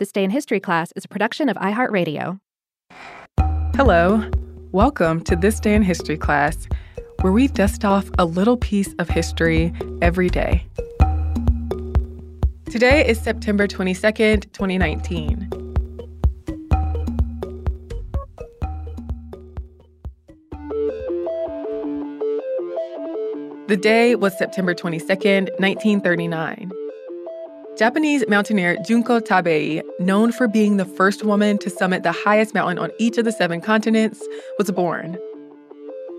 This Day in History class is a production of iHeartRadio. Hello. Welcome to This Day in History class, where we dust off a little piece of history every day. Today is September 22nd, 2019. The day was September 22nd, 1939. Japanese mountaineer Junko Tabei, known for being the first woman to summit the highest mountain on each of the seven continents, was born.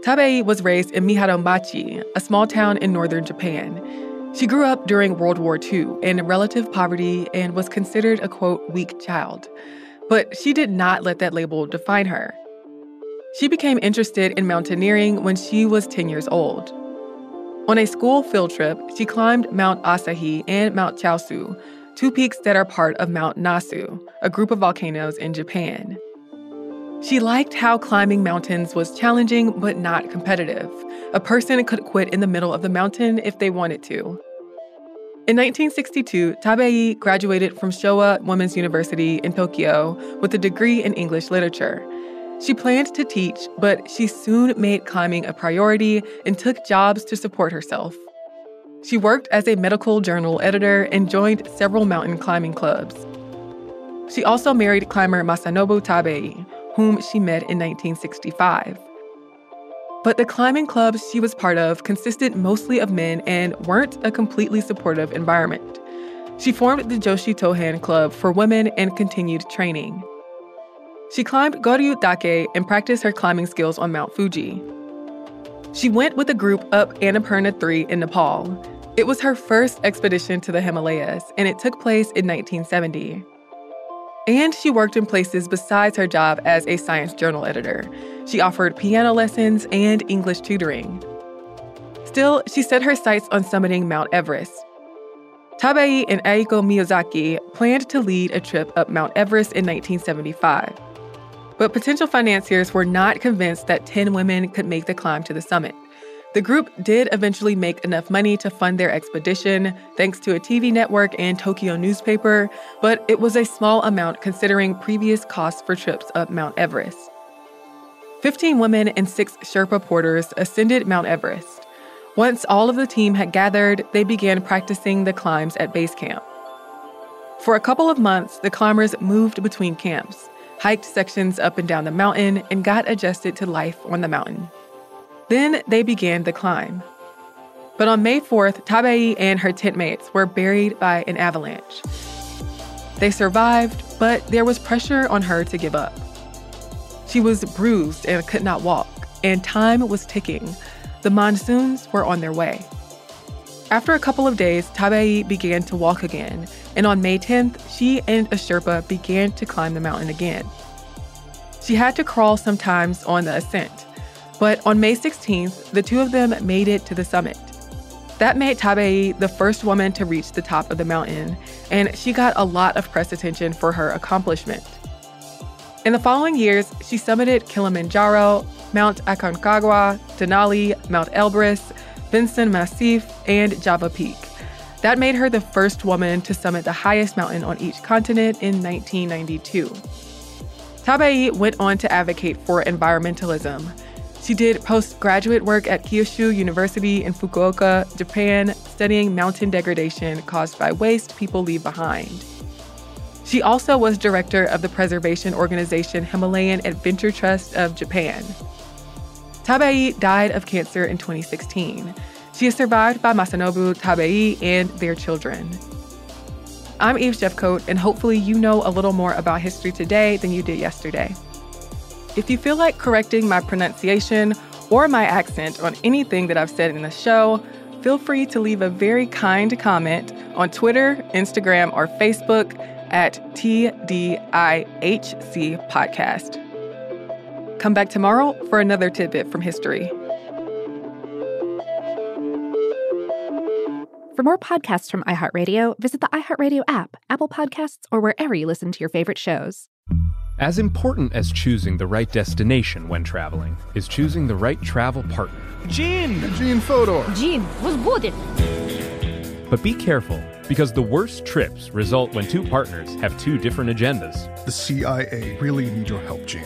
Tabei was raised in Miharumachi, a small town in northern Japan. She grew up during World War II in relative poverty and was considered a quote, weak child. But she did not let that label define her. She became interested in mountaineering when she was 10 years old. On a school field trip, she climbed Mount Asahi and Mount Chausu, two peaks that are part of Mount Nasu, a group of volcanoes in Japan. She liked how climbing mountains was challenging but not competitive. A person could quit in the middle of the mountain if they wanted to. In 1962, Tabei graduated from Showa Women's University in Tokyo with a degree in English literature. She planned to teach, but she soon made climbing a priority and took jobs to support herself. She worked as a medical journal editor and joined several mountain climbing clubs. She also married climber Masanobu Tabei, whom she met in 1965. But the climbing clubs she was part of consisted mostly of men and weren't a completely supportive environment. She formed the Joshi Tohan Club for women and continued training. She climbed Goryu and practiced her climbing skills on Mount Fuji. She went with a group up Annapurna 3 in Nepal. It was her first expedition to the Himalayas, and it took place in 1970. And she worked in places besides her job as a science journal editor. She offered piano lessons and English tutoring. Still, she set her sights on summiting Mount Everest. Tabei and Eiko Miyazaki planned to lead a trip up Mount Everest in 1975. But potential financiers were not convinced that 10 women could make the climb to the summit. The group did eventually make enough money to fund their expedition, thanks to a TV network and Tokyo newspaper, but it was a small amount considering previous costs for trips up Mount Everest. 15 women and six Sherpa porters ascended Mount Everest. Once all of the team had gathered, they began practicing the climbs at base camp. For a couple of months, the climbers moved between camps hiked sections up and down the mountain, and got adjusted to life on the mountain. Then they began the climb. But on May 4th, Tabei and her tent mates were buried by an avalanche. They survived, but there was pressure on her to give up. She was bruised and could not walk, and time was ticking. The monsoons were on their way. After a couple of days, Tabei began to walk again, and on May 10th, she and a Sherpa began to climb the mountain again. She had to crawl sometimes on the ascent, but on May 16th, the two of them made it to the summit. That made Tabei the first woman to reach the top of the mountain, and she got a lot of press attention for her accomplishment. In the following years, she summited Kilimanjaro, Mount Aconcagua, Denali, Mount Elbrus, Vinson Massif, and Jaya Peak. That made her the first woman to summit the highest mountain on each continent in 1992. Tabei went on to advocate for environmentalism. She did postgraduate work at Kyushu University in Fukuoka, Japan, studying mountain degradation caused by waste people leave behind. She also was director of the preservation organization Himalayan Adventure Trust of Japan. Tabei died of cancer in 2016. She is survived by Masanobu Tabei and their children. I'm Eve Jeffcoat, and hopefully you know a little more about history today than you did yesterday. If you feel like correcting my pronunciation or my accent on anything that I've said in the show, feel free to leave a very kind comment on Twitter, Instagram, or Facebook at TDIHC Podcast. Come back tomorrow for another tidbit from history. For more podcasts from iHeartRadio, visit the iHeartRadio app, Apple Podcasts, or wherever you listen to your favorite shows. As important as choosing the right destination when traveling is choosing the right travel partner. Gene! Gene Fodor! Gene was good. But be careful, because the worst trips result when two partners have two different agendas. The CIA really need your help, Gene.